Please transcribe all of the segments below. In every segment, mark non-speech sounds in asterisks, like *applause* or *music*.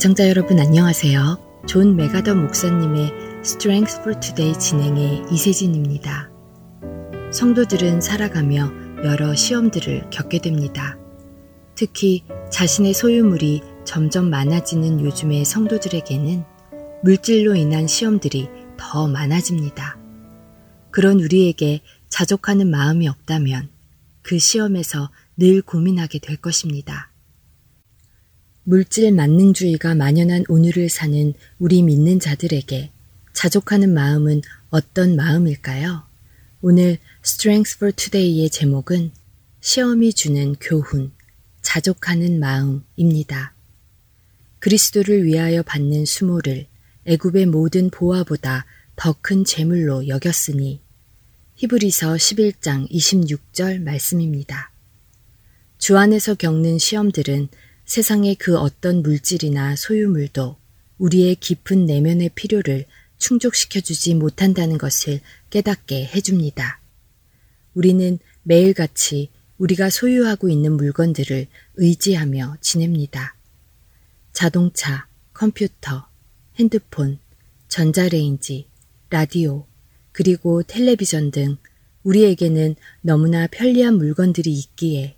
애청자 여러분 안녕하세요. 존 맥아더 목사님의 Strength for Today 진행의 이세진입니다. 성도들은 살아가며 여러 시험들을 겪게 됩니다. 특히 자신의 소유물이 점점 많아지는 요즘의 성도들에게는 물질로 인한 시험들이 더 많아집니다. 그런 우리에게 자족하는 마음이 없다면 그 시험에서 늘 고민하게 될 것입니다. 물질 만능주의가 만연한 오늘을 사는 우리 믿는 자들에게 자족하는 마음은 어떤 마음일까요? 오늘 Strength for Today의 제목은 시험이 주는 교훈, 자족하는 마음입니다. 그리스도를 위하여 받는 수모를 애굽의 모든 보화보다 더 큰 재물로 여겼으니 히브리서 11장 26절 말씀입니다. 주 안에서 겪는 시험들은 세상의 그 어떤 물질이나 소유물도 우리의 깊은 내면의 필요를 충족시켜주지 못한다는 것을 깨닫게 해줍니다. 우리는 매일같이 우리가 소유하고 있는 물건들을 의지하며 지냅니다. 자동차, 컴퓨터, 핸드폰, 전자레인지, 라디오, 그리고 텔레비전 등 우리에게는 너무나 편리한 물건들이 있기에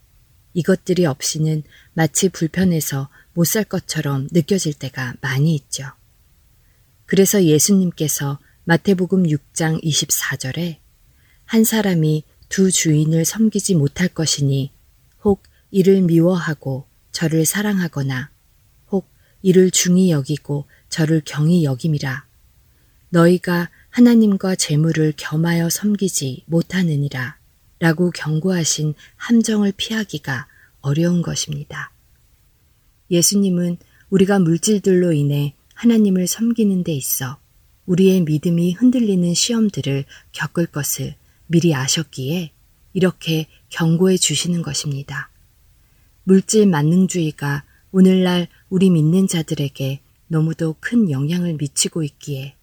이것들이 없이는 마치 불편해서 못 살 것처럼 느껴질 때가 많이 있죠. 그래서 예수님께서 마태복음 6장 24절에 한 사람이 두 주인을 섬기지 못할 것이니 혹 이를 미워하고 저를 사랑하거나 혹 이를 중히 여기고 저를 경히 여김이라 너희가 하나님과 재물을 겸하여 섬기지 못하느니라 라고 경고하신 함정을 피하기가 어려운 것입니다. 예수님은 우리가 물질들로 인해 하나님을 섬기는 데 있어 우리의 믿음이 흔들리는 시험들을 겪을 것을 미리 아셨기에 이렇게 경고해 주시는 것입니다. 물질 만능주의가 오늘날 우리 믿는 자들에게 너무도 큰 영향을 미치고 있기에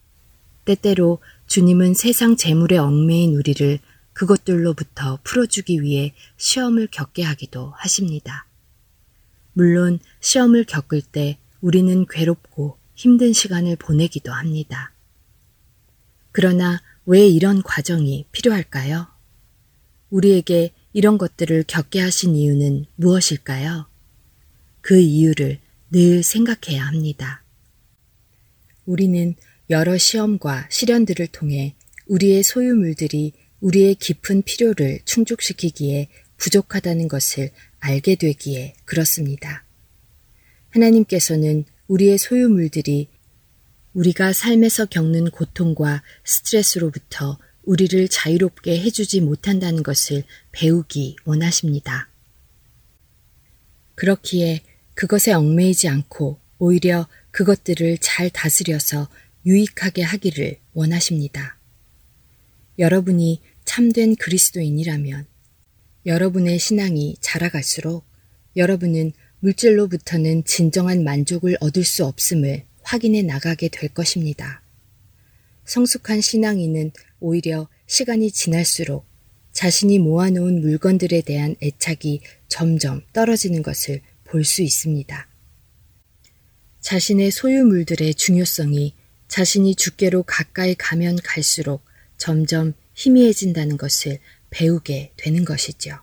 때때로 주님은 세상 재물에 얽매인 우리를 그것들로부터 풀어주기 위해 시험을 겪게 하기도 하십니다. 물론 시험을 겪을 때 우리는 괴롭고 힘든 시간을 보내기도 합니다. 그러나 왜 이런 과정이 필요할까요? 우리에게 이런 것들을 겪게 하신 이유는 무엇일까요? 그 이유를 늘 생각해야 합니다. 우리는 여러 시험과 시련들을 통해 우리의 소유물들이 우리의 깊은 필요를 충족시키기에 부족하다는 것을 알게 되기에 그렇습니다. 하나님께서는 우리의 소유물들이 우리가 삶에서 겪는 고통과 스트레스로부터 우리를 자유롭게 해주지 못한다는 것을 배우기 원하십니다. 그렇기에 그것에 얽매이지 않고 오히려 그것들을 잘 다스려서 유익하게 하기를 원하십니다. 여러분이 참된 그리스도인이라면 여러분의 신앙이 자라갈수록 여러분은 물질로부터는 진정한 만족을 얻을 수 없음을 확인해 나가게 될 것입니다. 성숙한 신앙인은 오히려 시간이 지날수록 자신이 모아놓은 물건들에 대한 애착이 점점 떨어지는 것을 볼 수 있습니다. 자신의 소유물들의 중요성이 자신이 주께로 가까이 가면 갈수록 점점 희미해진다는 것을 배우게 되는 것이죠.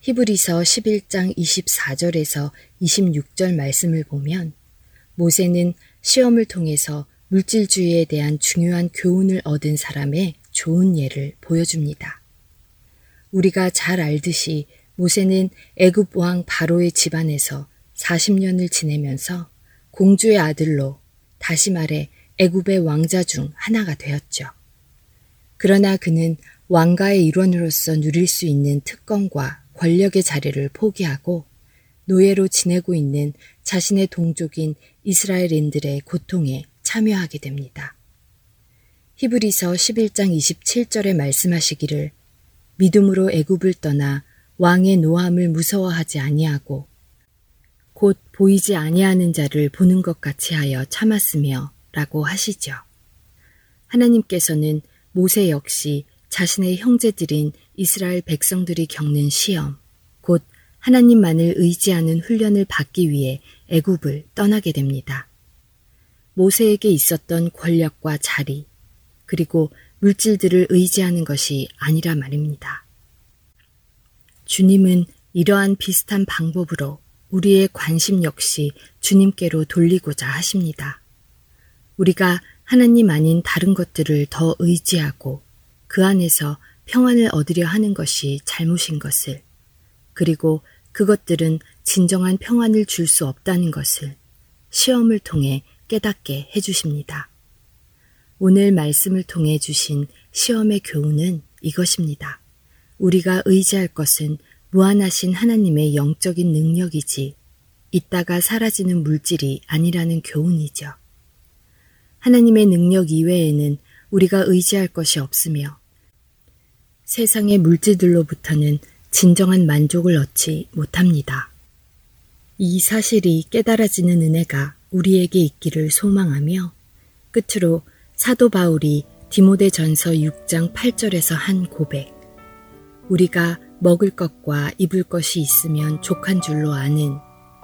히브리서 11장 24절에서 26절 말씀을 보면 모세는 시험을 통해서 물질주의에 대한 중요한 교훈을 얻은 사람의 좋은 예를 보여줍니다. 우리가 잘 알듯이 모세는 애굽 왕 바로의 집안에서 40년을 지내면서 공주의 아들로 다시 말해 애굽의 왕자 중 하나가 되었죠. 그러나 그는 왕가의 일원으로서 누릴 수 있는 특권과 권력의 자리를 포기하고 노예로 지내고 있는 자신의 동족인 이스라엘인들의 고통에 참여하게 됩니다. 히브리서 11장 27절에 말씀하시기를 믿음으로 애굽을 떠나 왕의 노함을 무서워하지 아니하고 곧 보이지 아니하는 자를 보는 것 같이 하여 참았으며 라고 하시죠. 하나님께서는 모세 역시 자신의 형제들인 이스라엘 백성들이 겪는 시험, 곧 하나님만을 의지하는 훈련을 받기 위해 애굽을 떠나게 됩니다. 모세에게 있었던 권력과 자리, 그리고 물질들을 의지하는 것이 아니라 말입니다. 주님은 이러한 비슷한 방법으로 우리의 관심 역시 주님께로 돌리고자 하십니다. 우리가 하나님 아닌 다른 것들을 더 의지하고 그 안에서 평안을 얻으려 하는 것이 잘못인 것을, 그리고 그것들은 진정한 평안을 줄 수 없다는 것을 시험을 통해 깨닫게 해주십니다. 오늘 말씀을 통해 주신 시험의 교훈은 이것입니다. 우리가 의지할 것은 무한하신 하나님의 영적인 능력이지 있다가 사라지는 물질이 아니라는 교훈이죠. 하나님의 능력 이외에는 우리가 의지할 것이 없으며 세상의 물질들로부터는 진정한 만족을 얻지 못합니다. 이 사실이 깨달아지는 은혜가 우리에게 있기를 소망하며 끝으로 사도 바울이 디모데 전서 6장 8절에서 한 고백. 우리가 먹을 것과 입을 것이 있으면 족한 줄로 아는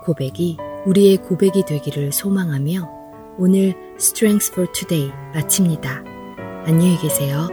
고백이 우리의 고백이 되기를 소망하며 오늘 Strength for Today 마칩니다. 안녕히 계세요.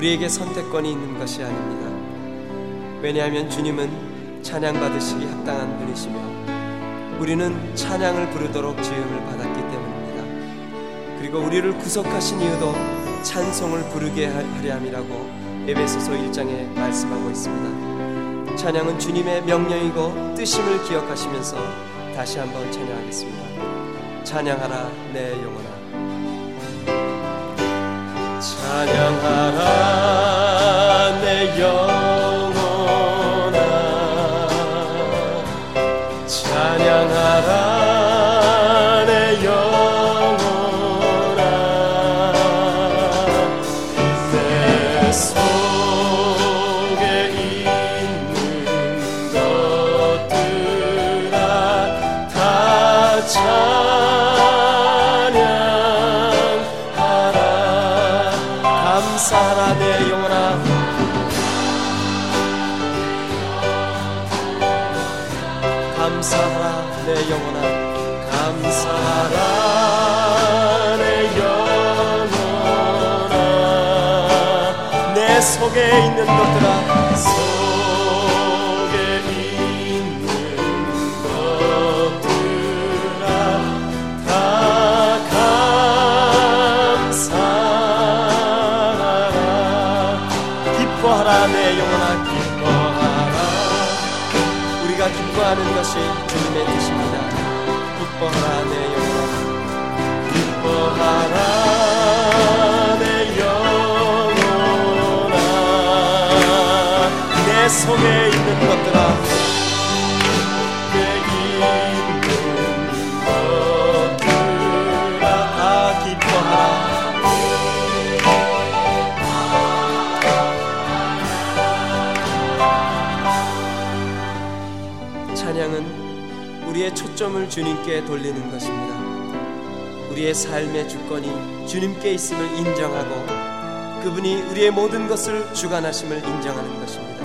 우리에게 선택권이 있는 것이 아닙니다. 왜냐하면 주님은 찬양받으시기 합당한 분이시며 우리는 찬양을 부르도록 지음을 받았기 때문입니다. 그리고 우리를 구속하신 이유도 찬송을 부르게 하려 함이라고 에베소서 1장에 말씀하고 있습니다. 찬양은 주님의 명령이고 뜻임을 기억하시면서 다시 한번 찬양하겠습니다. 찬양하라 내 영혼아 אַ גאַנץ אַרן 속에 있는 것들아 속에 있는 것들아 다 감사하라. 기뻐하라 내 영혼아 기뻐하라. 우리가 기뻐하는 것이 속에 있는 것들아 내 있는 것들아 다 기뻐하라 찬양은 우리의 초점을 주님께 돌리는 것입니다. 우리의 삶의 주권이 주님께 있음을 인정하고 그분이 우리의 모든 것을 주관하심을 인정하는 것입니다.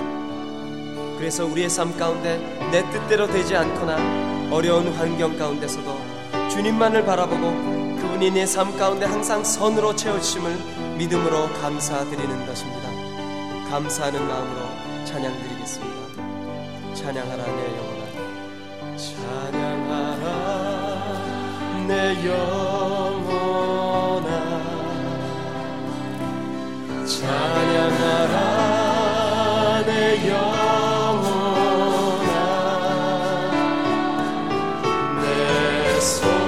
그래서 우리의 삶 가운데 내 뜻대로 되지 않거나 어려운 환경 가운데서도 주님만을 바라보고 그분이 내 삶 가운데 항상 선으로 채우심을 믿음으로 감사드리는 것입니다. 감사하는 마음으로 찬양드리겠습니다. 찬양하라 내 영혼아 찬양하라 내 영혼아 찬양 속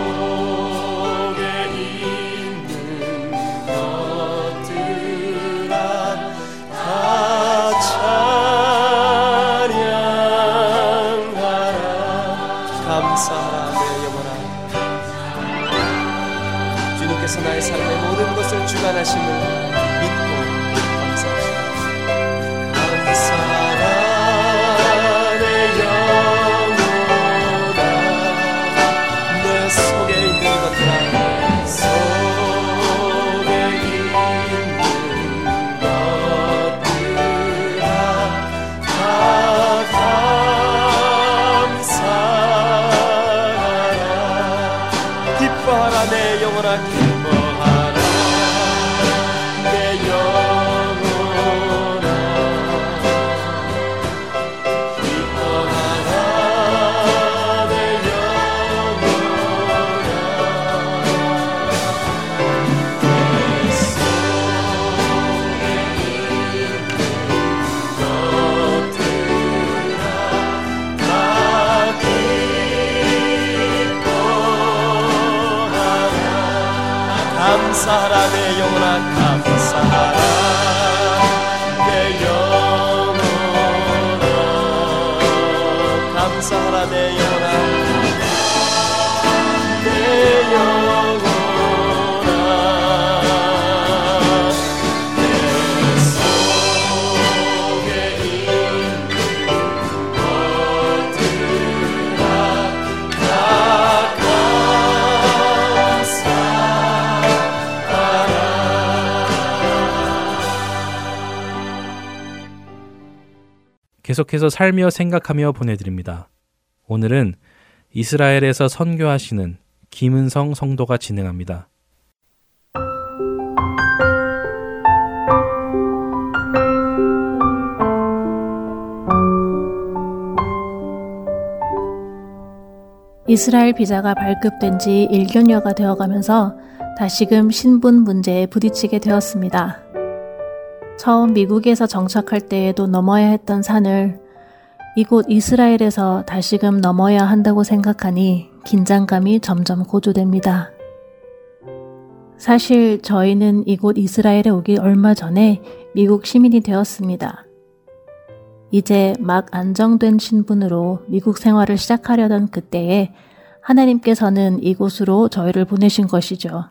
계속해서 살며 생각하며 보내드립니다. 오늘은 이스라엘에서 선교하시는 김은성 성도가 진행합니다. 이스라엘 비자가 발급된 지 1년여가 되어가면서 다시금 신분 문제에 부딪히게 되었습니다. 처음 미국에서 정착할 때에도 넘어야 했던 산을 이곳 이스라엘에서 다시금 넘어야 한다고 생각하니 긴장감이 점점 고조됩니다. 사실 저희는 이곳 이스라엘에 오기 얼마 전에 미국 시민이 되었습니다. 이제 막 안정된 신분으로 미국 생활을 시작하려던 그때에 하나님께서는 이곳으로 저희를 보내신 것이죠.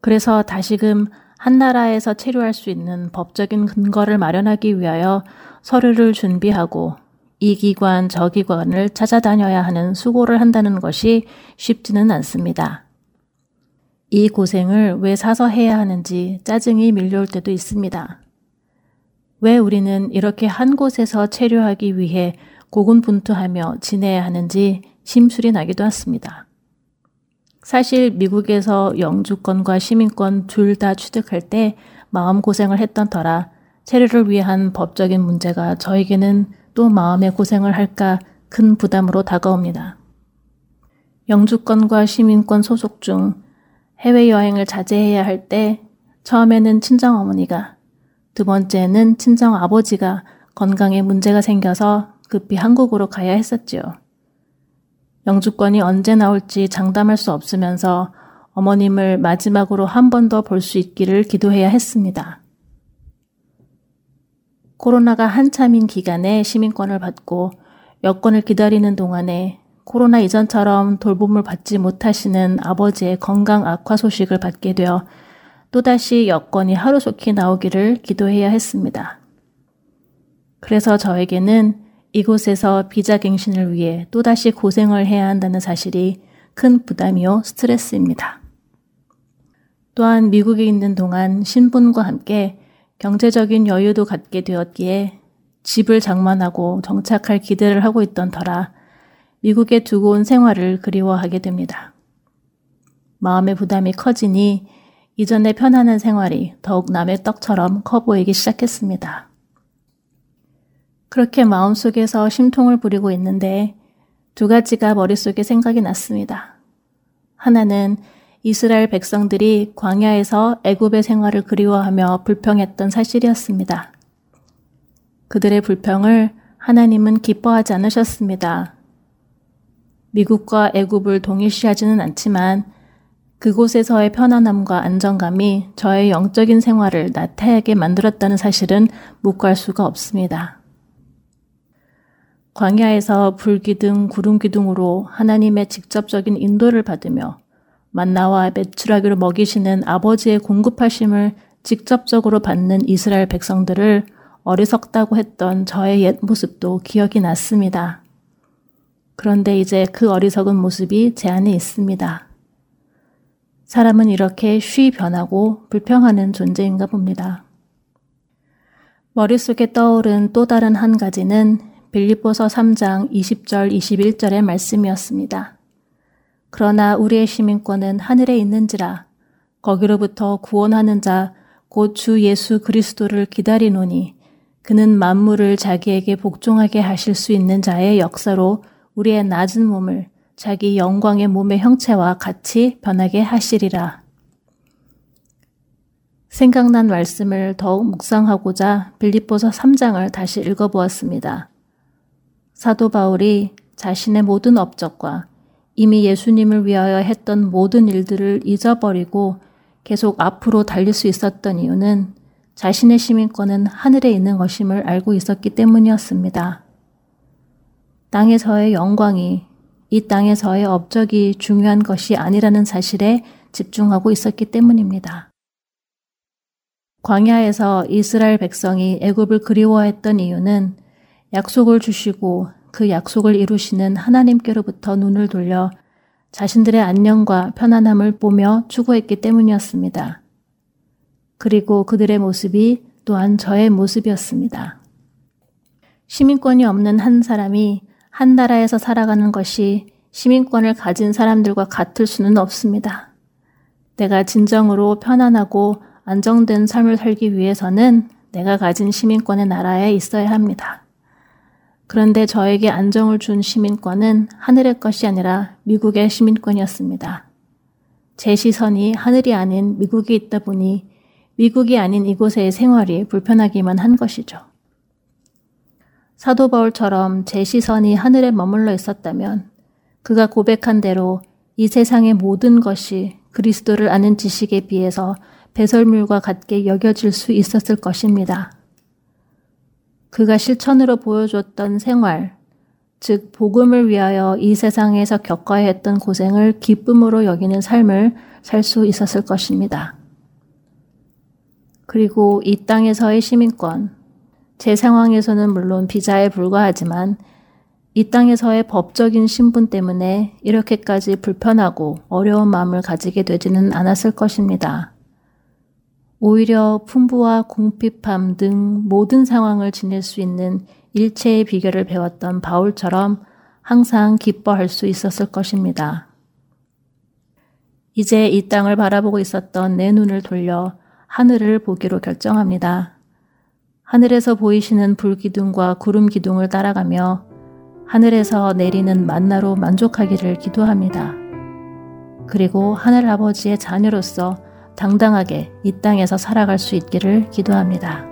그래서 다시금 한 나라에서 체류할 수 있는 법적인 근거를 마련하기 위하여 서류를 준비하고 이 기관, 저 기관을 찾아다녀야 하는 수고를 한다는 것이 쉽지는 않습니다. 이 고생을 왜 사서 해야 하는지 짜증이 밀려올 때도 있습니다. 왜 우리는 이렇게 한 곳에서 체류하기 위해 고군분투하며 지내야 하는지 심술이 나기도 했습니다. 사실 미국에서 영주권과 시민권 둘 다 취득할 때 마음고생을 했던 터라 체류를 위한 법적인 문제가 저에게는 또 마음의 고생을 할까 큰 부담으로 다가옵니다. 영주권과 시민권 소속 중 해외여행을 자제해야 할 때 처음에는 친정어머니가 두 번째는 친정아버지가 건강에 문제가 생겨서 급히 한국으로 가야 했었지요. 영주권이 언제 나올지 장담할 수 없으면서 어머님을 마지막으로 한 번 더 볼 수 있기를 기도해야 했습니다. 코로나가 한참인 기간에 시민권을 받고 여권을 기다리는 동안에 코로나 이전처럼 돌봄을 받지 못하시는 아버지의 건강 악화 소식을 받게 되어 또다시 여건이 하루속히 나오기를 기도해야 했습니다. 그래서 저에게는 이곳에서 비자갱신을 위해 또다시 고생을 해야 한다는 사실이 큰 부담이요 스트레스입니다. 또한 미국에 있는 동안 신분과 함께 경제적인 여유도 갖게 되었기에 집을 장만하고 정착할 기대를 하고 있던 터라 미국에 두고 온 생활을 그리워하게 됩니다. 마음의 부담이 커지니 이전의 편안한 생활이 더욱 남의 떡처럼 커 보이기 시작했습니다. 그렇게 마음속에서 심통을 부리고 있는데 두 가지가 머릿속에 생각이 났습니다. 하나는 이스라엘 백성들이 광야에서 애굽의 생활을 그리워하며 불평했던 사실이었습니다. 그들의 불평을 하나님은 기뻐하지 않으셨습니다. 미국과 애굽을 동일시하지는 않지만 그곳에서의 편안함과 안정감이 저의 영적인 생활을 나태하게 만들었다는 사실은 묵과할 수가 없습니다. 광야에서 불기둥, 구름기둥으로 하나님의 직접적인 인도를 받으며 만나와 메추라기로 먹이시는 아버지의 공급하심을 직접적으로 받는 이스라엘 백성들을 어리석다고 했던 저의 옛 모습도 기억이 났습니다. 그런데 이제 그 어리석은 모습이 제 안에 있습니다. 사람은 이렇게 쉬 변하고 불평하는 존재인가 봅니다. 머릿속에 떠오른 또 다른 한 가지는 빌립보서 3장 20절 21절의 말씀이었습니다. 그러나 우리의 시민권은 하늘에 있는지라 거기로부터 구원하는 자 곧 주 예수 그리스도를 기다리노니 그는 만물을 자기에게 복종하게 하실 수 있는 자의 역사로 우리의 낮은 몸을 자기 영광의 몸의 형체와 같이 변하게 하시리라. 생각난 말씀을 더욱 묵상하고자 빌립보서 3장을 다시 읽어보았습니다. 사도 바울이 자신의 모든 업적과 이미 예수님을 위하여 했던 모든 일들을 잊어버리고 계속 앞으로 달릴 수 있었던 이유는 자신의 시민권은 하늘에 있는 것임을 알고 있었기 때문이었습니다. 땅에서의 영광이 이 땅에서의 업적이 중요한 것이 아니라는 사실에 집중하고 있었기 때문입니다. 광야에서 이스라엘 백성이 애굽을 그리워했던 이유는 약속을 주시고 그 약속을 이루시는 하나님께로부터 눈을 돌려 자신들의 안녕과 편안함을 보며 추구했기 때문이었습니다. 그리고 그들의 모습이 또한 저의 모습이었습니다. 시민권이 없는 한 사람이 한 나라에서 살아가는 것이 시민권을 가진 사람들과 같을 수는 없습니다. 내가 진정으로 편안하고 안정된 삶을 살기 위해서는 내가 가진 시민권의 나라에 있어야 합니다. 그런데 저에게 안정을 준 시민권은 하늘의 것이 아니라 미국의 시민권이었습니다. 제 시선이 하늘이 아닌 미국에 있다 보니 미국이 아닌 이곳의 생활이 불편하기만 한 것이죠. 사도 바울처럼 제 시선이 하늘에 머물러 있었다면 그가 고백한 대로 이 세상의 모든 것이 그리스도를 아는 지식에 비해서 배설물과 같게 여겨질 수 있었을 것입니다. 그가 실천으로 보여줬던 생활, 즉, 복음을 위하여 이 세상에서 겪어야 했던 고생을 기쁨으로 여기는 삶을 살 수 있었을 것입니다. 그리고 이 땅에서의 시민권, 제 상황에서는 물론 비자에 불과하지만 이 땅에서의 법적인 신분 때문에 이렇게까지 불편하고 어려운 마음을 가지게 되지는 않았을 것입니다. 오히려 풍부와 궁핍함 등 모든 상황을 지낼 수 있는 일체의 비결을 배웠던 바울처럼 항상 기뻐할 수 있었을 것입니다. 이제 이 땅을 바라보고 있었던 내 눈을 돌려 하늘을 보기로 결정합니다. 하늘에서 보이시는 불기둥과 구름 기둥을 따라가며 하늘에서 내리는 만나로 만족하기를 기도합니다. 그리고 하늘 아버지의 자녀로서 당당하게 이 땅에서 살아갈 수 있기를 기도합니다.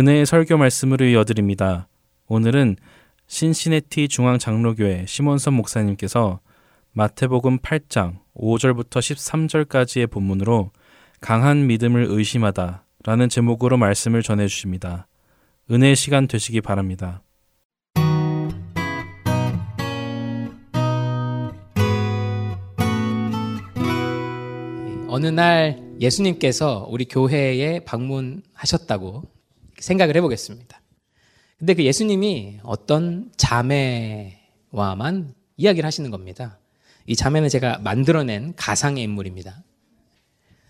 은혜의 설교 말씀으로 이어드립니다. 오늘은 신시내티 중앙장로교회 심원선 목사님께서 마태복음 8장 5절부터 13절까지의 본문으로 강한 믿음을 의심하다 라는 제목으로 말씀을 전해 주십니다. 은혜의 시간 되시기 바랍니다. 어느 날 예수님께서 우리 교회에 방문하셨다고 생각을 해보겠습니다. 근데 그 예수님이 어떤 자매와만 이야기를 하시는 겁니다. 이 자매는 제가 만들어낸 가상의 인물입니다.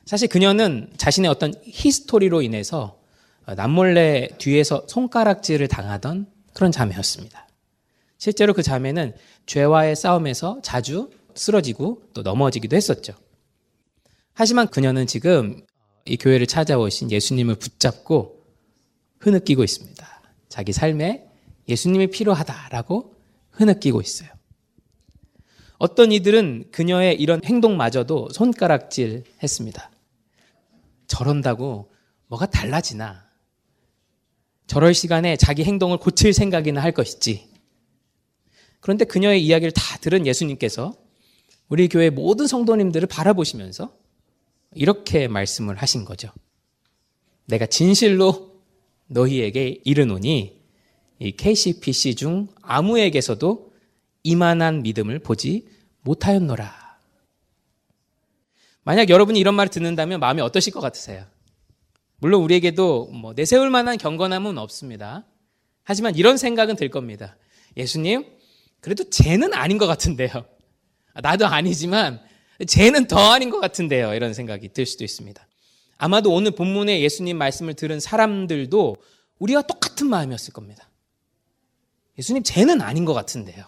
사실 그녀는 자신의 어떤 history로 인해서 남몰래 뒤에서 손가락질을 당하던 그런 자매였습니다. 실제로 그 자매는 죄와의 싸움에서 자주 쓰러지고 또 넘어지기도 했었죠. 하지만 그녀는 지금 이 교회를 찾아오신 예수님을 붙잡고 흐느끼고 있습니다. 자기 삶에 예수님이 필요하다라고 흐느끼고 있어요. 어떤 이들은 그녀의 이런 행동마저도 손가락질 했습니다. 저런다고 뭐가 달라지나. 저럴 시간에 자기 행동을 고칠 생각이나 할 것이지. 그런데 그녀의 이야기를 다 들은 예수님께서 우리 교회 모든 성도님들을 바라보시면서 이렇게 말씀을 하신 거죠. 내가 진실로 너희에게 이르노니 이 KCPC 중 아무에게서도 이만한 믿음을 보지 못하였노라. 만약 여러분이 이런 말을 듣는다면 마음이 어떠실 것 같으세요? 물론 우리에게도 뭐 내세울 만한 경건함은 없습니다. 하지만 이런 생각은 들 겁니다. 예수님, 그래도 쟤는 아닌 것 같은데요. 나도 아니지만 쟤는 더 아닌 것 같은데요. 이런 생각이 들 수도 있습니다. 아마도 오늘 본문의 예수님 말씀을 들은 사람들도 우리와 똑같은 마음이었을 겁니다. 예수님, 쟤는 아닌 것 같은데요.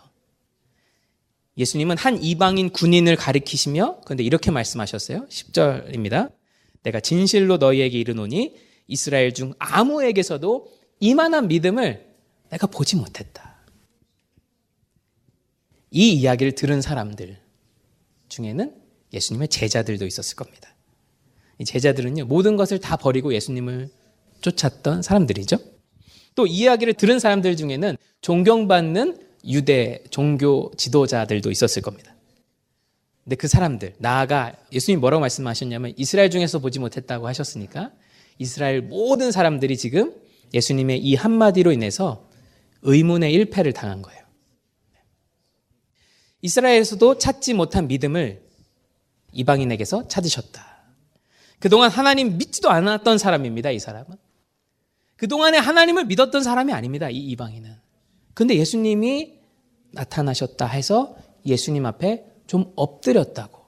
예수님은 한 이방인 군인을 가리키시며 그런데 이렇게 말씀하셨어요. 10절입니다. 내가 진실로 너희에게 이르노니 이스라엘 중 아무에게서도 이만한 믿음을 내가 보지 못했다. 이 이야기를 들은 사람들 중에는 예수님의 제자들도 있었을 겁니다. 이 제자들은요, 모든 것을 다 버리고 예수님을 쫓았던 사람들이죠. 또 이야기를 들은 사람들 중에는 존경받는 유대 종교 지도자들도 있었을 겁니다. 근데 그 사람들, 나아가 예수님 뭐라고 말씀하셨냐면 이스라엘 중에서 보지 못했다고 하셨으니까 이스라엘 모든 사람들이 지금 예수님의 이 한마디로 인해서 의문의 일패를 당한 거예요. 이스라엘에서도 찾지 못한 믿음을 이방인에게서 찾으셨다. 그동안 하나님 믿지도 않았던 사람입니다, 이 사람은. 그동안에 하나님을 믿었던 사람이 아닙니다, 이 이방인은. 근데 예수님이 나타나셨다 해서 예수님 앞에 좀 엎드렸다고.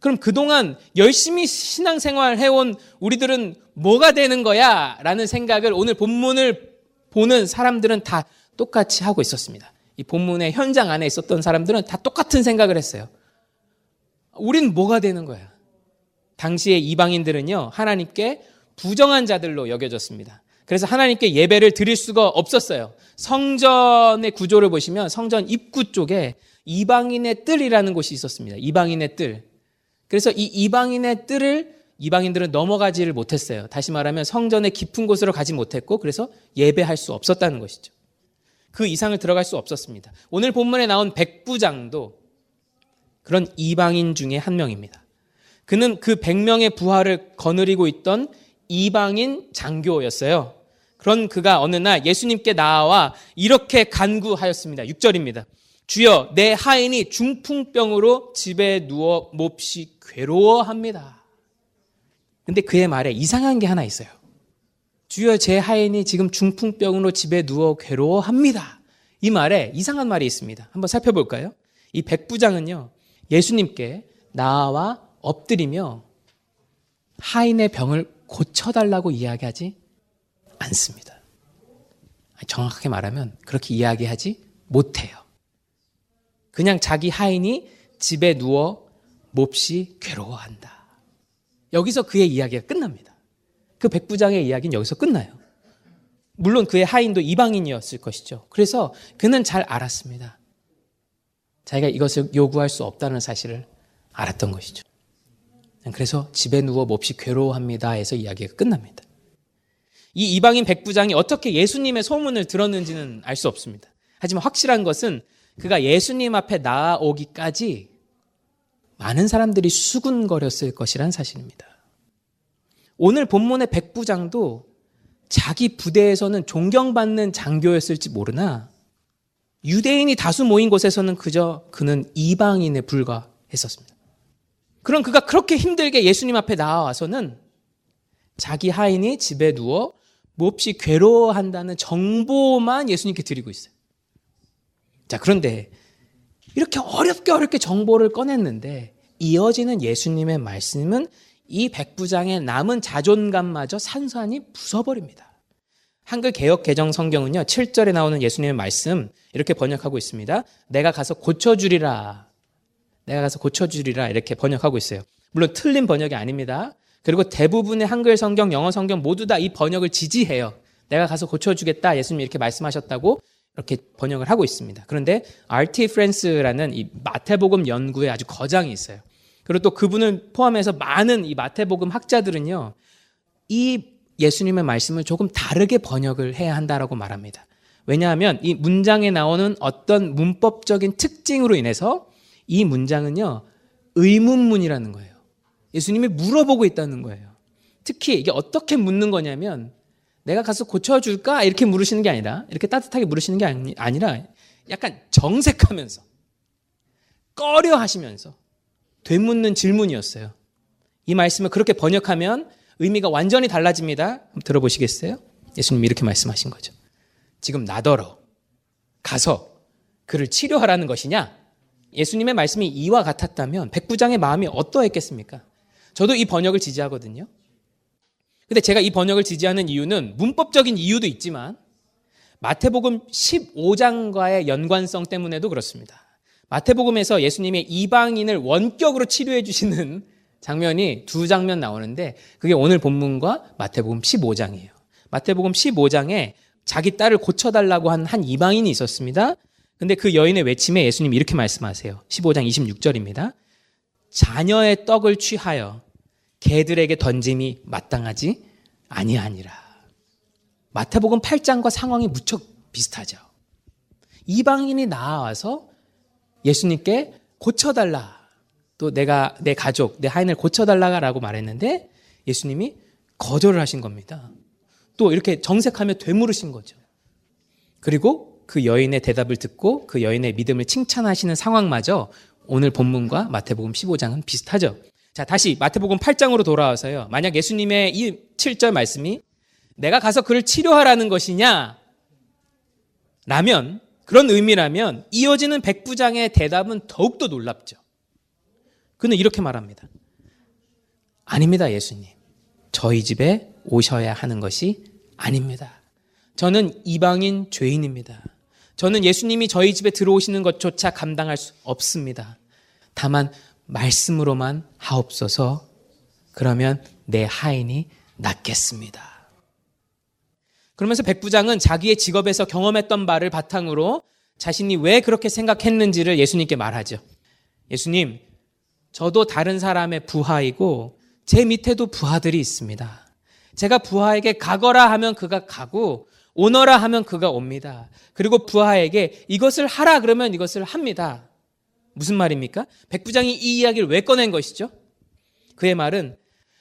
그럼 그동안 열심히 신앙생활 해온 우리들은 뭐가 되는 거야? 라는 생각을 오늘 본문을 보는 사람들은 다 똑같이 하고 있었습니다. 이 본문의 현장 안에 있었던 사람들은 다 똑같은 생각을 했어요. 우린 뭐가 되는 거야? 당시의 이방인들은요, 하나님께 부정한 자들로 여겨졌습니다. 그래서 하나님께 예배를 드릴 수가 없었어요. 성전의 구조를 보시면 성전 입구 쪽에 이방인의 뜰이라는 곳이 있었습니다. 이방인의 뜰. 그래서 이 이방인의 뜰을 이방인들은 넘어가지를 못했어요. 다시 말하면 성전의 깊은 곳으로 가지 못했고 그래서 예배할 수 없었다는 것이죠. 그 이상을 들어갈 수 없었습니다. 오늘 본문에 나온 백부장도 그런 이방인 중에 한 명입니다. 그는 그 100명의 부하를 거느리고 있던 이방인 장교였어요. 그런 그가 어느 날 예수님께 나와 이렇게 간구하였습니다. 6절입니다. 주여, 내 하인이 중풍병으로 집에 누워 몹시 괴로워합니다. 근데 그의 말에 이상한 게 하나 있어요. 주여 제 하인이 지금 중풍병으로 집에 누워 괴로워합니다. 이 말에 이상한 말이 있습니다. 한번 살펴볼까요? 이 백부장은요, 예수님께 나와 엎드리며 하인의 병을 고쳐달라고 이야기하지 않습니다. 정확하게 말하면 그렇게 이야기하지 못해요. 그냥 자기 하인이 집에 누워 몹시 괴로워한다. 여기서 그의 이야기가 끝납니다. 그 백부장의 이야기는 여기서 끝나요. 물론 그의 하인도 이방인이었을 것이죠. 그래서 그는 잘 알았습니다. 자기가 이것을 요구할 수 없다는 사실을 알았던 것이죠. 그래서 집에 누워 몹시 괴로워합니다 해서 이야기가 끝납니다. 이 이방인 백부장이 어떻게 예수님의 소문을 들었는지는 알 수 없습니다. 하지만 확실한 것은 그가 예수님 앞에 나오기까지 많은 사람들이 수군거렸을 것이란 사실입니다. 오늘 본문의 백부장도 자기 부대에서는 존경받는 장교였을지 모르나 유대인이 다수 모인 곳에서는 그저 그는 이방인에 불과했었습니다. 그럼 그가 그렇게 힘들게 예수님 앞에 나와서는 자기 하인이 집에 누워 몹시 괴로워한다는 정보만 예수님께 드리고 있어요. 자, 그런데 이렇게 어렵게 어렵게 정보를 꺼냈는데 이어지는 예수님의 말씀은 이 백부장의 남은 자존감마저 산산이 부숴버립니다. 한글 개혁 개정 성경은요, 7절에 나오는 예수님의 말씀, 이렇게 번역하고 있습니다. 내가 가서 고쳐주리라. 내가 가서 고쳐주리라. 이렇게 번역하고 있어요. 물론 틀린 번역이 아닙니다. 그리고 대부분의 한글 성경, 영어 성경 모두 다 이 번역을 지지해요. 내가 가서 고쳐주겠다. 예수님이 이렇게 말씀하셨다고 이렇게 번역을 하고 있습니다. 그런데 RT 프랜스라는 이 마태복음 연구에 아주 거장이 있어요. 그리고 또 그분을 포함해서 많은 이 마태복음 학자들은요, 이 예수님의 말씀을 조금 다르게 번역을 해야 한다라고 말합니다. 왜냐하면 이 문장에 나오는 어떤 문법적인 특징으로 인해서 이 문장은요, 의문문이라는 거예요. 예수님이 물어보고 있다는 거예요. 특히 이게 어떻게 묻는 거냐면, 내가 가서 고쳐줄까? 이렇게 물으시는 게 아니라, 이렇게 따뜻하게 물으시는 게 아니, 아니라, 약간 정색하면서, 꺼려 하시면서, 되묻는 질문이었어요. 이 말씀을 그렇게 번역하면 의미가 완전히 달라집니다. 들어보시겠어요? 예수님이 이렇게 말씀하신 거죠. 지금 나더러 가서 그를 치료하라는 것이냐? 예수님의 말씀이 이와 같았다면 백부장의 마음이 어떠했겠습니까? 저도 이 번역을 지지하거든요. 근데 제가 이 번역을 지지하는 이유는 문법적인 이유도 있지만 마태복음 15장과의 연관성 때문에도 그렇습니다. 마태복음에서 예수님의 이방인을 원격으로 치료해 주시는 장면이 두 장면 나오는데 그게 오늘 본문과 마태복음 15장이에요. 마태복음 15장에 자기 딸을 고쳐달라고 한 한 이방인이 있었습니다. 근데 그 여인의 외침에 예수님이 이렇게 말씀하세요. 15장 26절입니다. 자녀의 떡을 취하여 개들에게 던짐이 마땅하지 아니하니라. 마태복음 8장과 상황이 무척 비슷하죠. 이방인이 나와서 예수님께 고쳐달라. 또 내가 내 가족, 내 하인을 고쳐달라라고 말했는데 예수님이 거절을 하신 겁니다. 또 이렇게 정색하며 되물으신 거죠. 그리고 그 여인의 대답을 듣고 그 여인의 믿음을 칭찬하시는 상황마저 오늘 본문과 마태복음 15장은 비슷하죠. 자, 다시 마태복음 8장으로 돌아와서요. 만약 예수님의 이 7절 말씀이 내가 가서 그를 치료하라는 것이냐? 라면 그런 의미라면 이어지는 백부장의 대답은 더욱더 놀랍죠. 그는 이렇게 말합니다. 아닙니다, 예수님. 저희 집에 오셔야 하는 것이 아닙니다. 저는 이방인 죄인입니다. 저는 예수님이 저희 집에 들어오시는 것조차 감당할 수 없습니다. 다만 말씀으로만 하옵소서. 그러면 내 하인이 낫겠습니다. 그러면서 백부장은 자기의 직업에서 경험했던 바를 바탕으로 자신이 왜 그렇게 생각했는지를 예수님께 말하죠. 예수님, 저도 다른 사람의 부하이고 제 밑에도 부하들이 있습니다. 제가 부하에게 가거라 하면 그가 가고 오너라 하면 그가 옵니다. 그리고 부하에게 이것을 하라 그러면 이것을 합니다. 무슨 말입니까? 백부장이 이 이야기를 왜 꺼낸 것이죠? 그의 말은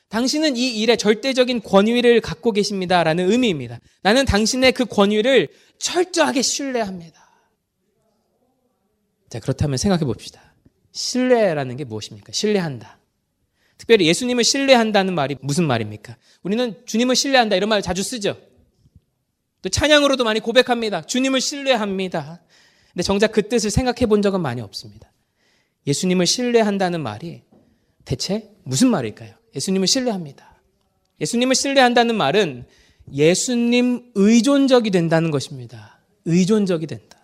당신은 이 일에 절대적인 권위를 갖고 계십니다 라는 의미입니다. 나는 당신의 그 권위를 철저하게 신뢰합니다. 자, 그렇다면 생각해 봅시다. 신뢰라는 게 무엇입니까? 신뢰한다. 특별히 예수님을 신뢰한다는 말이 무슨 말입니까? 우리는 주님을 신뢰한다 이런 말 자주 쓰죠. 또 찬양으로도 많이 고백합니다. 주님을 신뢰합니다. 근데 정작 그 뜻을 생각해 본 적은 많이 없습니다. 예수님을 신뢰한다는 말이 대체 무슨 말일까요? 예수님을 신뢰합니다. 예수님을 신뢰한다는 말은 예수님 의존적이 된다는 것입니다. 의존적이 된다.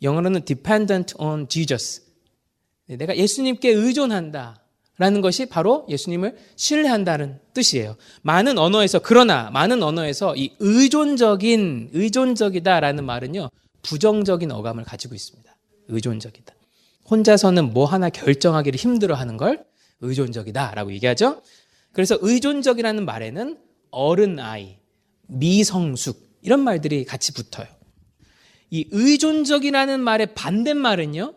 영어로는 dependent on Jesus. 네, 내가 예수님께 의존한다. 라는 것이 바로 예수님을 신뢰한다는 뜻이에요. 많은 언어에서, 그러나 많은 언어에서 이 의존적인, 의존적이다라는 말은요, 부정적인 어감을 가지고 있습니다. 의존적이다. 혼자서는 뭐 하나 결정하기를 힘들어 하는 걸 의존적이다라고 얘기하죠. 그래서 의존적이라는 말에는 어른 아이, 미성숙, 이런 말들이 같이 붙어요. 이 의존적이라는 말의 반대말은요,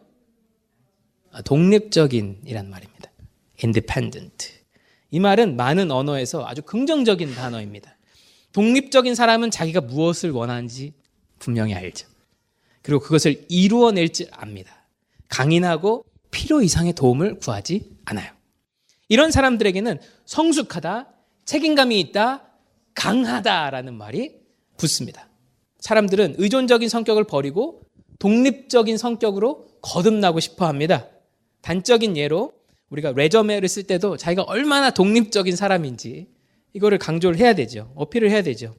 독립적인이란 말입니다. Independent. 이 말은 많은 언어에서 아주 긍정적인 단어입니다. 독립적인 사람은 자기가 무엇을 원하는지 분명히 알죠. 그리고 그것을 이루어낼 줄 압니다. 강인하고 필요 이상의 도움을 구하지 않아요. 이런 사람들에게는 성숙하다, 책임감이 있다, 강하다라는 말이 붙습니다. 사람들은 의존적인 성격을 버리고 독립적인 성격으로 거듭나고 싶어 합니다. 단적인 예로 우리가 레저메를 쓸 때도 자기가 얼마나 독립적인 사람인지 이거를 강조를 해야 되죠. 어필을 해야 되죠.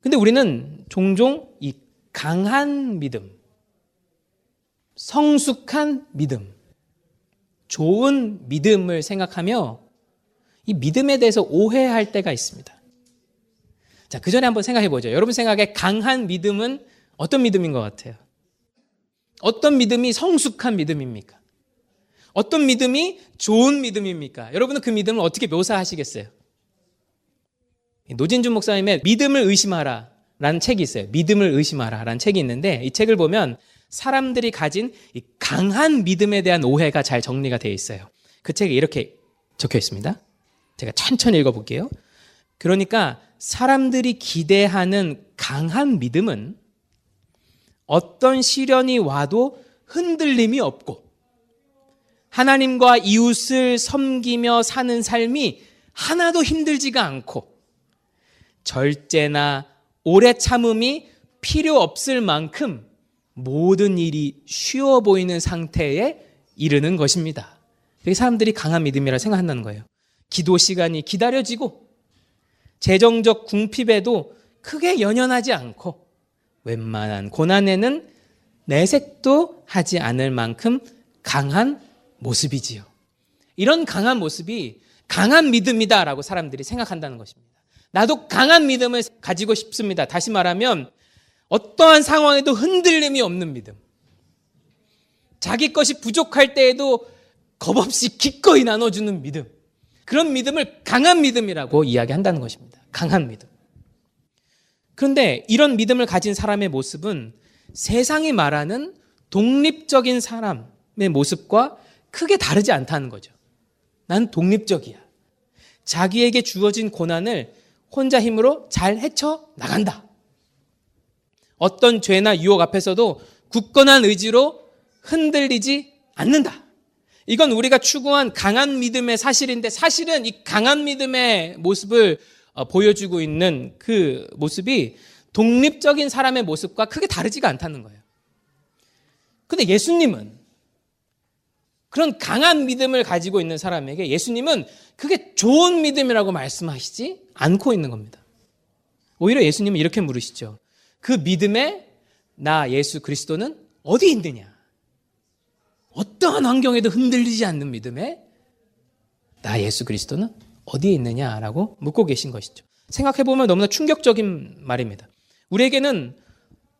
근데 우리는 종종 이 강한 믿음, 성숙한 믿음, 좋은 믿음을 생각하며 이 믿음에 대해서 오해할 때가 있습니다. 자, 그 전에 한번 생각해 보죠. 여러분 생각에 강한 믿음은 어떤 믿음인 것 같아요? 어떤 믿음이 성숙한 믿음입니까? 어떤 믿음이 좋은 믿음입니까? 여러분은 그 믿음을 어떻게 묘사하시겠어요? 노진준 목사님의 믿음을 의심하라 라는 책이 있어요. 믿음을 의심하라 라는 책이 있는데 이 책을 보면 사람들이 가진 이 강한 믿음에 대한 오해가 잘 정리가 되어 있어요. 그 책에 이렇게 적혀 있습니다. 제가 천천히 읽어볼게요. 그러니까 사람들이 기대하는 강한 믿음은 어떤 시련이 와도 흔들림이 없고 하나님과 이웃을 섬기며 사는 삶이 하나도 힘들지가 않고 절제나 오래 참음이 필요 없을 만큼 모든 일이 쉬워 보이는 상태에 이르는 것입니다. 그게 사람들이 강한 믿음이라 생각한다는 거예요. 기도 시간이 기다려지고 재정적 궁핍에도 크게 연연하지 않고 웬만한 고난에는 내색도 하지 않을 만큼 강한 모습이지요. 이런 강한 모습이 강한 믿음이다라고 사람들이 생각한다는 것입니다. 나도 강한 믿음을 가지고 싶습니다. 다시 말하면 어떠한 상황에도 흔들림이 없는 믿음. 자기 것이 부족할 때에도 겁없이 기꺼이 나눠주는 믿음. 그런 믿음을 강한 믿음이라고 이야기한다는 것입니다. 강한 믿음. 그런데 이런 믿음을 가진 사람의 모습은 세상이 말하는 독립적인 사람의 모습과 크게 다르지 않다는 거죠. 난 독립적이야. 자기에게 주어진 고난을 혼자 힘으로 잘 헤쳐 나간다. 어떤 죄나 유혹 앞에서도 굳건한 의지로 흔들리지 않는다. 이건 우리가 추구한 강한 믿음의 사실인데 사실은 이 강한 믿음의 모습을 어, 보여주고 있는 그 모습이 독립적인 사람의 모습과 크게 다르지가 않다는 거예요. 근데 예수님은 그런 강한 믿음을 가지고 있는 사람에게 예수님은 그게 좋은 믿음이라고 말씀하시지 않고 있는 겁니다. 오히려 예수님은 이렇게 물으시죠. 그 믿음에 나 예수 그리스도는 어디 있느냐? 어떠한 환경에도 흔들리지 않는 믿음에 나 예수 그리스도는 어디에 있느냐라고 묻고 계신 것이죠. 생각해보면 너무나 충격적인 말입니다. 우리에게는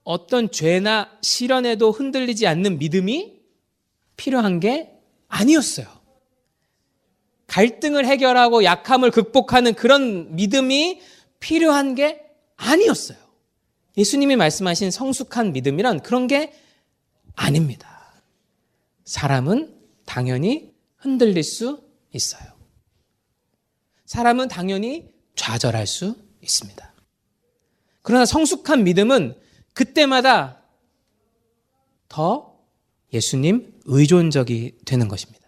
어떤 죄나 시련에도 흔들리지 않는 믿음이 필요한 게 아니었어요. 갈등을 해결하고 약함을 극복하는 그런 믿음이 필요한 게 아니었어요. 예수님이 말씀하신 성숙한 믿음이란 그런 게 아닙니다. 사람은 당연히 흔들릴 수 있어요. 사람은 당연히 좌절할 수 있습니다. 그러나 성숙한 믿음은 그때마다 더 예수님 의존적이 되는 것입니다.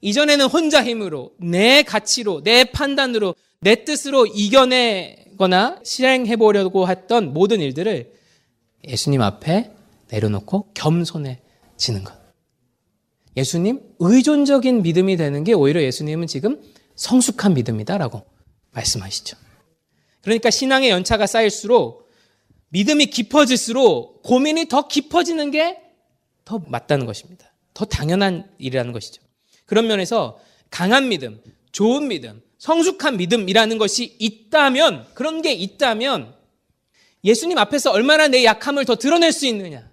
이전에는 혼자 힘으로, 내 가치로, 내 판단으로, 내 뜻으로 이겨내거나 실행해보려고 했던 모든 일들을 예수님 앞에 내려놓고 겸손해지는 것. 예수님 의존적인 믿음이 되는 게 오히려 예수님은 지금 성숙한 믿음이다라고 말씀하시죠. 그러니까 신앙의 연차가 쌓일수록 믿음이 깊어질수록 고민이 더 깊어지는 게 더 맞다는 것입니다. 더 당연한 일이라는 것이죠. 그런 면에서 강한 믿음, 좋은 믿음, 성숙한 믿음이라는 것이 있다면, 그런 게 있다면, 예수님 앞에서 얼마나 내 약함을 더 드러낼 수 있느냐.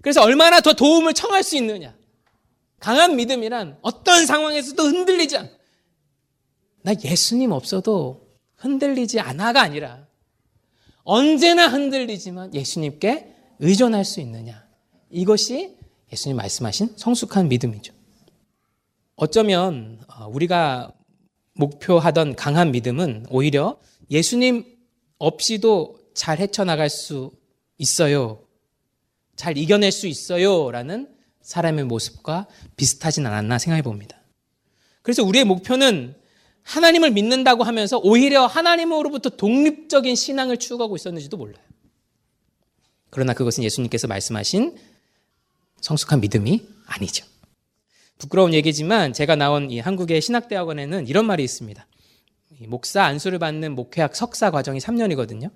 그래서 얼마나 더 도움을 청할 수 있느냐. 강한 믿음이란 어떤 상황에서도 흔들리지 않. 나 예수님 없어도 흔들리지 않아가 아니라 언제나 흔들리지만 예수님께 의존할 수 있느냐. 이것이 예수님 말씀하신 성숙한 믿음이죠. 어쩌면 어, 우리가 목표하던 강한 믿음은 오히려 예수님 없이도 잘 헤쳐나갈 수 있어요. 잘 이겨낼 수 있어요. 라는 사람의 모습과 비슷하진 않았나 생각해 봅니다. 그래서 우리의 목표는 하나님을 믿는다고 하면서 오히려 하나님으로부터 독립적인 신앙을 추구하고 있었는지도 몰라요. 그러나 그것은 예수님께서 말씀하신 성숙한 믿음이 아니죠. 부끄러운 얘기지만 제가 나온 이 한국의 신학대학원에는 이런 말이 있습니다. 목사 안수를 받는 목회학 석사 과정이 3년이거든요.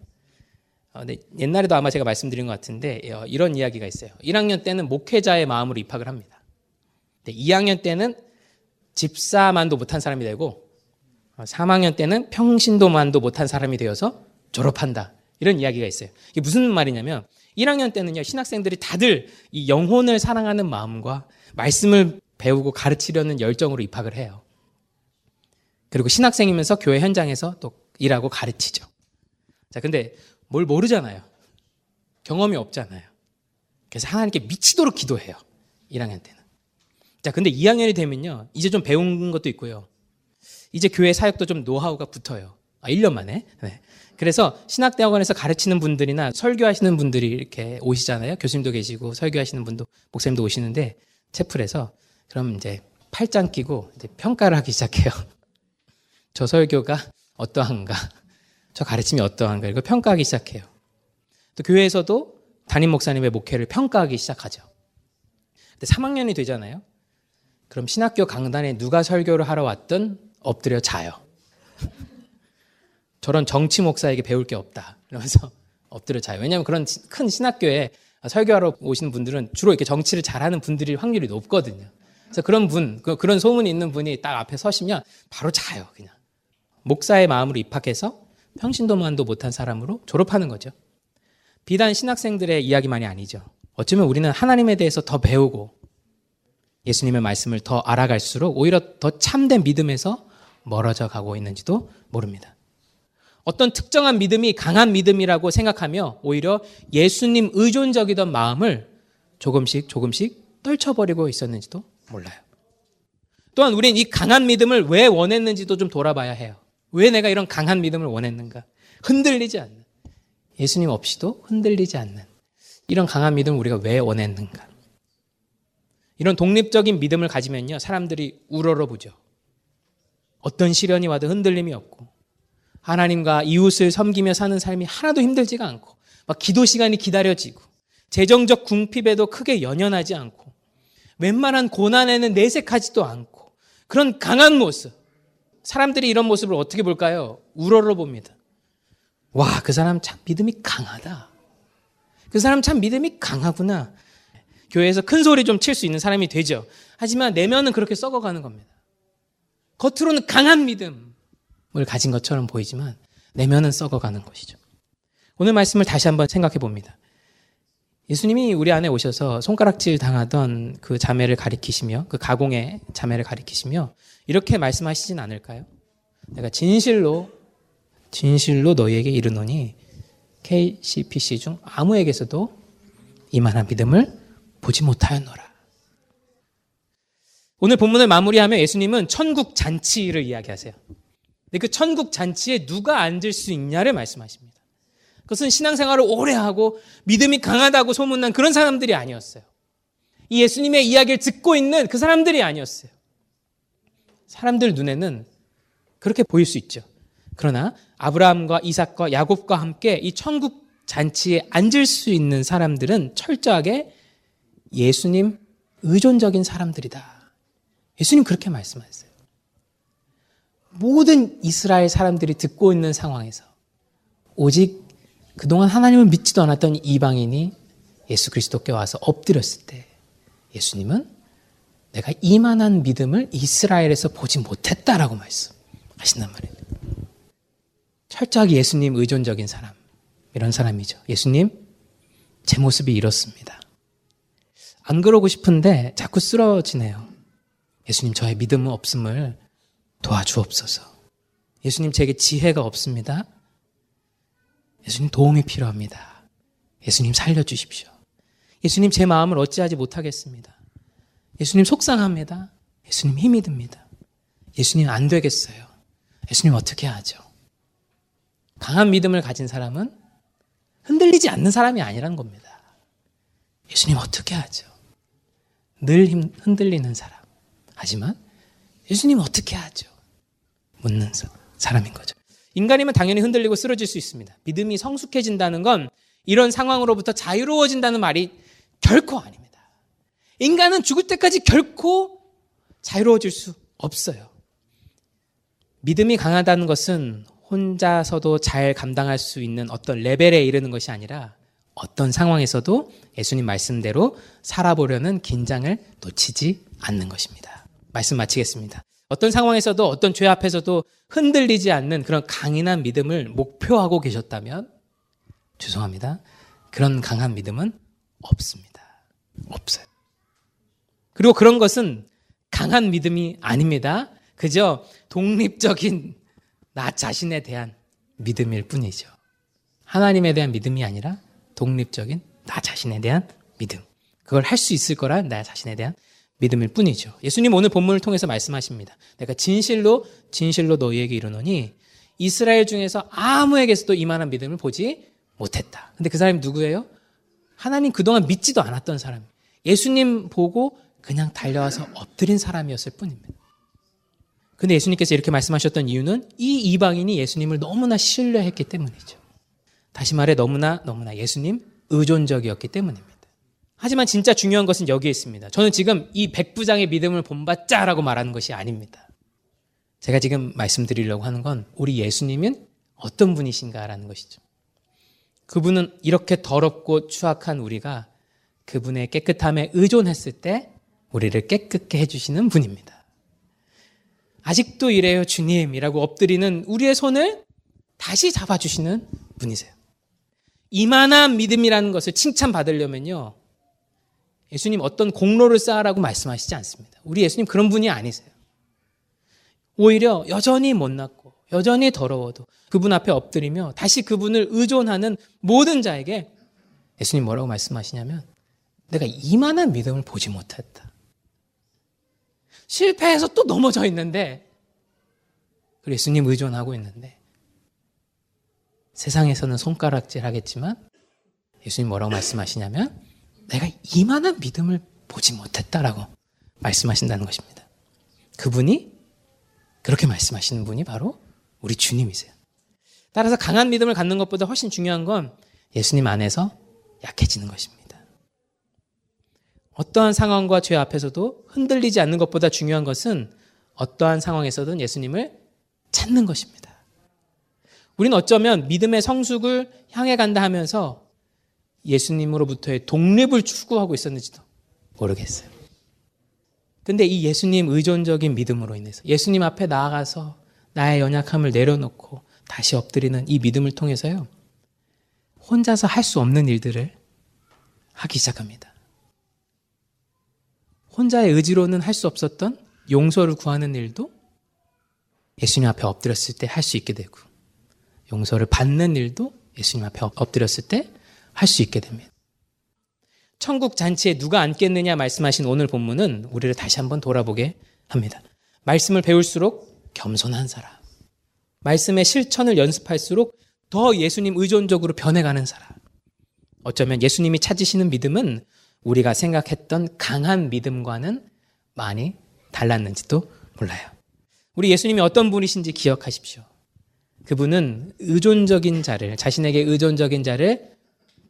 어, 네, 옛날에도 아마 제가 말씀드린 것 같은데 어, 이런 이야기가 있어요. 1학년 때는 목회자의 마음으로 입학을 합니다. 2학년 때는 집사만도 못한 사람이 되고 3학년 어, 때는 평신도만도 못한 사람이 되어서 졸업한다. 이런 이야기가 있어요. 이게 무슨 말이냐면 1학년 때는요 신학생들이 다들 이 영혼을 사랑하는 마음과 말씀을 배우고 가르치려는 열정으로 입학을 해요. 그리고 신학생이면서 교회 현장에서 또 일하고 가르치죠. 자, 근데 뭘 모르잖아요. 경험이 없잖아요. 그래서 하나님께 미치도록 기도해요. 1학년 때는. 자, 근데 2학년이 되면요. 이제 좀 배운 것도 있고요. 이제 교회 사역도 좀 노하우가 붙어요. 아, 1년 만에. 네. 그래서 신학대학원에서 가르치는 분들이나 설교하시는 분들이 이렇게 오시잖아요. 교수님도 계시고 설교하시는 분도 목사님도 오시는데 채플에서 그럼 이제 팔짱 끼고 이제 평가를 하기 시작해요. *laughs* 저 설교가 어떠한가? 저 가르침이 어떠한가? 이걸 평가하기 시작해요. 또 교회에서도 담임 목사님의 목회를 평가하기 시작하죠. 근데 3학년이 되잖아요. 그럼 신학교 강단에 누가 설교를 하러 왔든 엎드려 자요. *laughs* 저런 정치 목사에게 배울 게 없다. 이러면서 *laughs* 엎드려 자요. 왜냐하면 그런 큰 신학교에 설교하러 오시는 분들은 주로 이렇게 정치를 잘하는 분들이 확률이 높거든요. 그래서 그런 분, 그, 그런 소문이 있는 분이 딱 앞에 서시면 바로 자요, 그냥. 목사의 마음으로 입학해서 평신도만도 못한 사람으로 졸업하는 거죠. 비단 신학생들의 이야기만이 아니죠. 어쩌면 우리는 하나님에 대해서 더 배우고 예수님의 말씀을 더 알아갈수록 오히려 더 참된 믿음에서 멀어져 가고 있는지도 모릅니다. 어떤 특정한 믿음이 강한 믿음이라고 생각하며 오히려 예수님 의존적이던 마음을 조금씩 조금씩 떨쳐버리고 있었는지도 몰라요. 또한 우리는 이 강한 믿음을 왜 원했는지도 좀 돌아봐야 해요. 왜 내가 이런 강한 믿음을 원했는가? 흔들리지 않는. 예수님 없이도 흔들리지 않는. 이런 강한 믿음을 우리가 왜 원했는가? 이런 독립적인 믿음을 가지면요, 사람들이 우러러 보죠. 어떤 시련이 와도 흔들림이 없고, 하나님과 이웃을 섬기며 사는 삶이 하나도 힘들지가 않고, 막 기도 시간이 기다려지고, 재정적 궁핍에도 크게 연연하지 않고, 웬만한 고난에는 내색하지도 않고 그런 강한 모습. 사람들이 이런 모습을 어떻게 볼까요? 우러러 봅니다. 와, 그 사람 참 믿음이 강하다. 그 사람 참 믿음이 강하구나. 교회에서 큰 소리 좀 칠 수 있는 사람이 되죠. 하지만 내면은 그렇게 썩어가는 겁니다. 겉으로는 강한 믿음 을 가진 것처럼 보이지만 내면은 썩어가는 것이죠. 오늘 말씀을 다시 한번 생각해 봅니다. 예수님이 우리 안에 오셔서 손가락질 당하던 그 자매를 가리키시며 그 가공의 자매를 가리키시며 이렇게 말씀하시진 않을까요? 내가 진실로 진실로 너희에게 이르노니 KCPC 중 아무에게서도 이만한 믿음을 보지 못하였노라. 오늘 본문을 마무리하며 예수님은 천국 잔치를 이야기하세요. 근데 그 천국 잔치에 누가 앉을 수 있냐를 말씀하십니다. 그것은 신앙생활을 오래 하고 믿음이 강하다고 소문난 그런 사람들이 아니었어요. 이 예수님의 이야기를 듣고 있는 그 사람들이 아니었어요. 사람들 눈에는 그렇게 보일 수 있죠. 그러나 아브라함과 이삭과 야곱과 함께 이 천국 잔치에 앉을 수 있는 사람들은 철저하게 예수님 의존적인 사람들이다. 예수님 그렇게 말씀하셨어요. 모든 이스라엘 사람들이 듣고 있는 상황에서 오직 그동안 하나님을 믿지도 않았던 이방인이 예수 그리스도께 와서 엎드렸을 때 예수님은 내가 이만한 믿음을 이스라엘에서 보지 못했다라고 말씀하신단 말이에요. 철저하게 예수님 의존적인 사람, 이런 사람이죠. 예수님, 제 모습이 이렇습니다. 안 그러고 싶은데 자꾸 쓰러지네요. 예수님, 저의 믿음은 없음을 도와주옵소서. 예수님, 제게 지혜가 없습니다. 예수님, 도움이 필요합니다. 예수님, 살려주십시오. 예수님, 제 마음을 어찌하지 못하겠습니다. 예수님, 속상합니다. 예수님, 힘이 듭니다. 예수님, 안 되겠어요. 예수님, 어떻게 하죠? 강한 믿음을 가진 사람은 흔들리지 않는 사람이 아니란 겁니다. 예수님 어떻게 하죠? 늘 흔들리는 사람. 하지만 예수님 어떻게 하죠? 묻는 사람인 거죠. 인간이면 당연히 흔들리고 쓰러질 수 있습니다. 믿음이 성숙해진다는 건 이런 상황으로부터 자유로워진다는 말이 결코 아닙니다. 인간은 죽을 때까지 결코 자유로워질 수 없어요. 믿음이 강하다는 것은 혼자서도 잘 감당할 수 있는 어떤 레벨에 이르는 것이 아니라 어떤 상황에서도 예수님 말씀대로 살아보려는 긴장을 놓치지 않는 것입니다. 말씀 마치겠습니다. 어떤 상황에서도 어떤 죄 앞에서도 흔들리지 않는 그런 강인한 믿음을 목표하고 계셨다면 죄송합니다. 그런 강한 믿음은 없습니다. 없어요. 그리고 그런 것은 강한 믿음이 아닙니다. 그저 독립적인 나 자신에 대한 믿음일 뿐이죠. 하나님에 대한 믿음이 아니라 독립적인 나 자신에 대한 믿음. 그걸 할 수 있을 거란 나 자신에 대한 믿음일 뿐이죠. 예수님 오늘 본문을 통해서 말씀하십니다. 내가 진실로 진실로 너희에게 이르노니 이스라엘 중에서 아무에게서도 이만한 믿음을 보지 못했다. 근데 그 사람이 누구예요? 하나님 그동안 믿지도 않았던 사람. 예수님 보고 그냥 달려와서 엎드린 사람이었을 뿐입니다. 근데 예수님께서 이렇게 말씀하셨던 이유는 이 이방인이 예수님을 너무나 신뢰했기 때문이죠. 다시 말해 너무나 너무나 예수님 의존적이었기 때문입니다. 하지만 진짜 중요한 것은 여기에 있습니다. 저는 지금 이 백부장의 믿음을 본받자라고 말하는 것이 아닙니다. 제가 지금 말씀드리려고 하는 건 우리 예수님은 어떤 분이신가라는 것이죠. 그분은 이렇게 더럽고 추악한 우리가 그분의 깨끗함에 의존했을 때 우리를 깨끗게 해주시는 분입니다. 아직도 이래요, 주님이라고 엎드리는 우리의 손을 다시 잡아주시는 분이세요. 이만한 믿음이라는 것을 칭찬받으려면요. 예수님 어떤 공로를 쌓으라고 말씀하시지 않습니다. 우리 예수님 그런 분이 아니세요. 오히려 여전히 못났고 여전히 더러워도 그분 앞에 엎드리며 다시 그분을 의존하는 모든 자에게 예수님 뭐라고 말씀하시냐면 내가 이만한 믿음을 보지 못했다. 실패해서 또 넘어져 있는데 그리고 예수님 의존하고 있는데 세상에서는 손가락질 하겠지만 예수님 뭐라고 말씀하시냐면 내가 이만한 믿음을 보지 못했다라고 말씀하신다는 것입니다. 그분이 그렇게 말씀하시는 분이 바로 우리 주님이세요. 따라서 강한 믿음을 갖는 것보다 훨씬 중요한 건 예수님 안에서 약해지는 것입니다. 어떠한 상황과 죄 앞에서도 흔들리지 않는 것보다 중요한 것은 어떠한 상황에서든 예수님을 찾는 것입니다. 우리는 어쩌면 믿음의 성숙을 향해 간다 하면서 예수님으로부터의 독립을 추구하고 있었는지도 모르겠어요. 근데 이 예수님 의존적인 믿음으로 인해서 예수님 앞에 나아가서 나의 연약함을 내려놓고 다시 엎드리는 이 믿음을 통해서요. 혼자서 할 수 없는 일들을 하기 시작합니다. 혼자의 의지로는 할 수 없었던 용서를 구하는 일도 예수님 앞에 엎드렸을 때 할 수 있게 되고 용서를 받는 일도 예수님 앞에 엎드렸을 때 할 수 있게 됩니다. 천국 잔치에 누가 앉겠느냐 말씀하신 오늘 본문은 우리를 다시 한번 돌아보게 합니다. 말씀을 배울수록 겸손한 사람. 말씀의 실천을 연습할수록 더 예수님 의존적으로 변해가는 사람. 어쩌면 예수님이 찾으시는 믿음은 우리가 생각했던 강한 믿음과는 많이 달랐는지도 몰라요. 우리 예수님이 어떤 분이신지 기억하십시오. 그분은 의존적인 자를 자신에게 의존적인 자를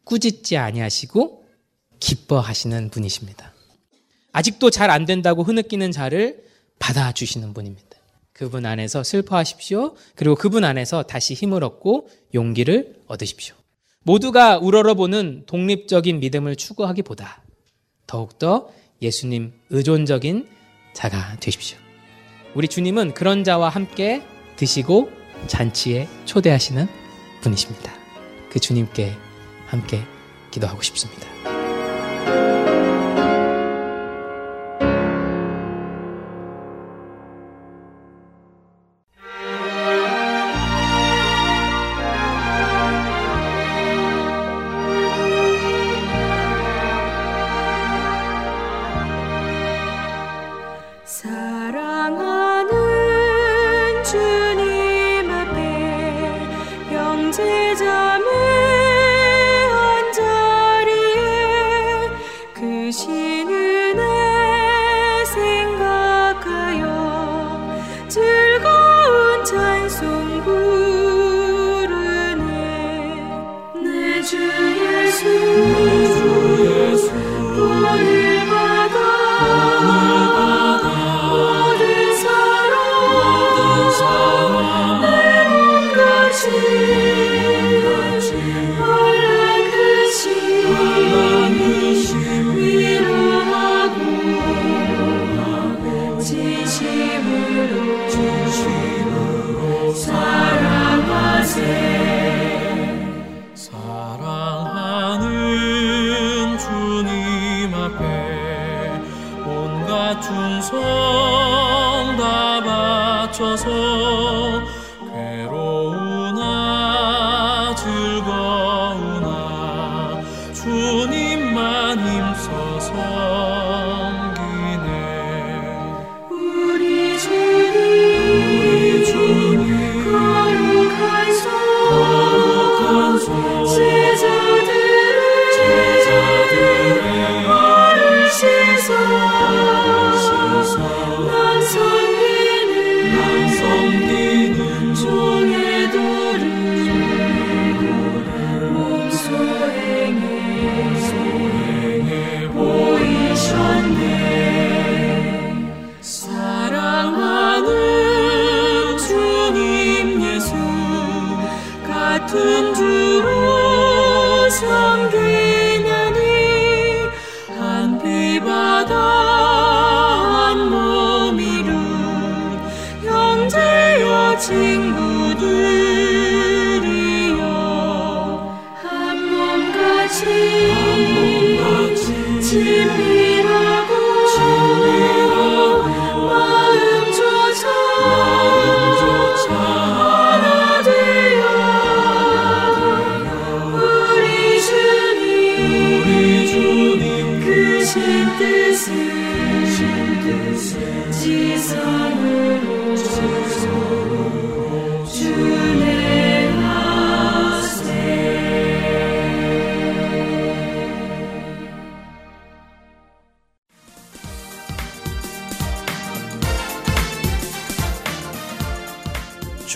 꾸짖지 아니하시고 기뻐하시는 분이십니다. 아직도 잘 안 된다고 흐느끼는 자를 받아주시는 분입니다. 그분 안에서 슬퍼하십시오. 그리고 그분 안에서 다시 힘을 얻고 용기를 얻으십시오. 모두가 우러러보는 독립적인 믿음을 추구하기보다 더욱더 예수님 의존적인 자가 되십시오. 우리 주님은 그런 자와 함께 드시고 잔치에 초대하시는 분이십니다. 그 주님께 함께 기도하고 싶습니다.